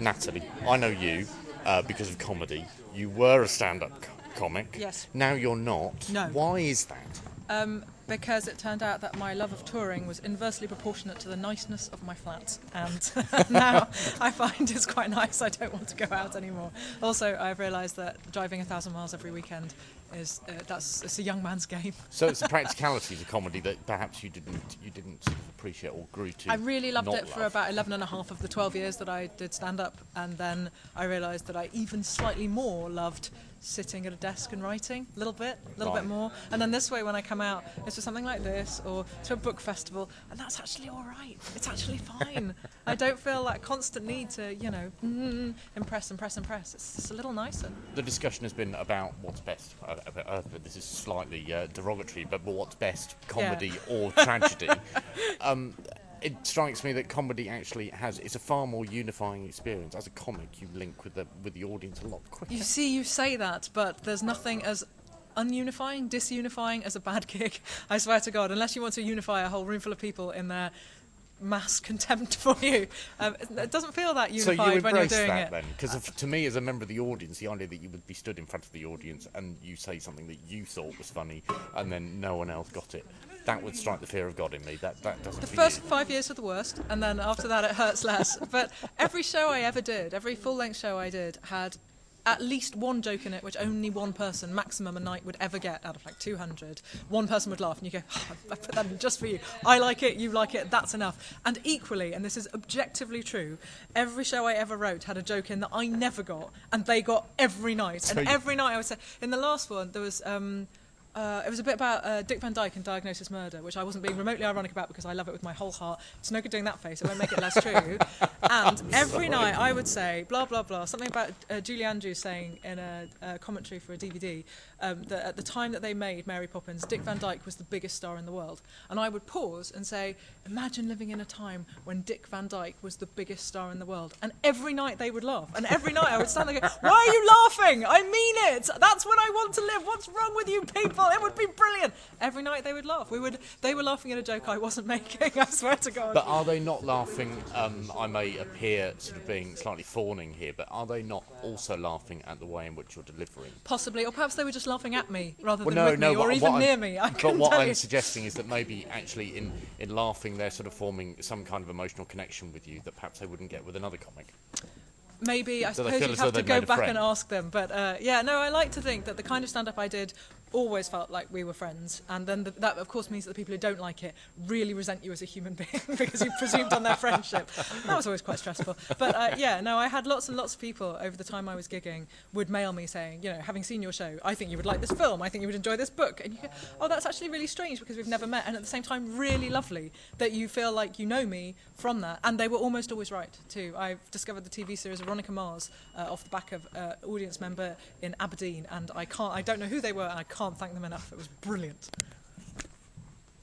Natalie, I know you uh, because of comedy. You were a stand-up co- comic. Yes. Now you're not. No. Why is that? Um, because it turned out that my love of touring was inversely proportionate to the niceness of my flat. And now I find it's quite nice. I don't want to go out anymore. Also, I've realised that driving a thousand miles every weekend is uh, that's it's a young man's game. So it's the practicalities of comedy that perhaps you didn't you didn't sort of appreciate or grew to. I really loved it for love. about 11 and a half of the 12 years that I did stand up, and then I realised that I even slightly more loved sitting at a desk and writing a little bit, a little Right. bit more. And then this way, when I come out, it's to something like this or to a book festival, and that's actually all right. It's actually fine. I don't feel that constant need to, you know, mm, impress, impress, impress. It's just a little nicer. The discussion has been about what's best. Uh, this is slightly uh, derogatory, but what's best, comedy or tragedy? um, it strikes me that comedy actually has it's a far more unifying experience. As a comic, you link with the with the audience a lot quicker. You see, you say that, but there's nothing as ununifying, disunifying as a bad gig. I swear to God, unless you want to unify a whole room full of people in their mass contempt for you, um, it- doesn't feel that So unified you when you're doing that it. then, because to me, as a member of the audience, the idea that you would be stood in front of the audience and you say something that you thought was funny, and then no one else got it, that would strike the fear of God in me. That that doesn't. The first you. five years are the worst, and then after that it hurts less. But every show I ever did, every full length show I did, had at least one joke in it which only one person, maximum a night, would ever get out of like 200. One person would laugh, and you go, "Oh, I put that in just for you. I like it, you like it, that's enough. And equally, and this is objectively true, every show I ever wrote had a joke in that I never got, and they got every night. So and every night I would say, in the last one, there was. Um, uh, it was a bit about uh, Dick Van Dyke and Diagnosis Murder, which I wasn't being remotely ironic about because I love it with my whole heart. It's no good doing that face; it won't make it less true. and every night I would say blah blah blah, something about uh, Julie Andrews saying in a, a commentary for a DVD um, that at the time that they made Mary Poppins, Dick Van Dyke was the biggest star in the world. And I would pause and say, "Imagine living in a time when Dick Van Dyke was the biggest star in the world." And every night they would laugh, and every night I would stand there, and go, "Why are you laughing? I mean it. That's when I want to live. What's wrong with you people? It would be brilliant." Every night they would laugh. We would. They were laughing at a joke I wasn't making. I swear to God. But are they not laughing? Um, I may appear sort of being slightly fawning here, but are they not also laughing at the way in which you're delivering? Possibly, or perhaps they were just laughing at me rather Well, than no, with no, me, or even near I'm- me. I But what I'm suggesting is that maybe actually in, in laughing they're sort of forming some kind of emotional connection with you that perhaps they wouldn't get with another comic. Maybe I they suppose you'd have to go back friend? and ask them. But uh, yeah, no, I like to think that the kind of stand-up I did always felt like we were friends, and then the, that of course means that the people who don't like it really resent you as a human being because you presumed on their friendship. That was always quite stressful. But uh, yeah, no, I had lots and lots of people over the time I was gigging would mail me saying, you know, having seen your show, I think you would like this film, I think you would enjoy this book, and you go, oh, that's actually really strange because we've never met, and at the same time, really lovely that you feel like you know me from that, and they were almost always right too. I've discovered the TV series Veronica Mars uh, off the back of uh, audience member in Aberdeen, and I can't, I don't know who they were, and I can't thank them enough. It was brilliant.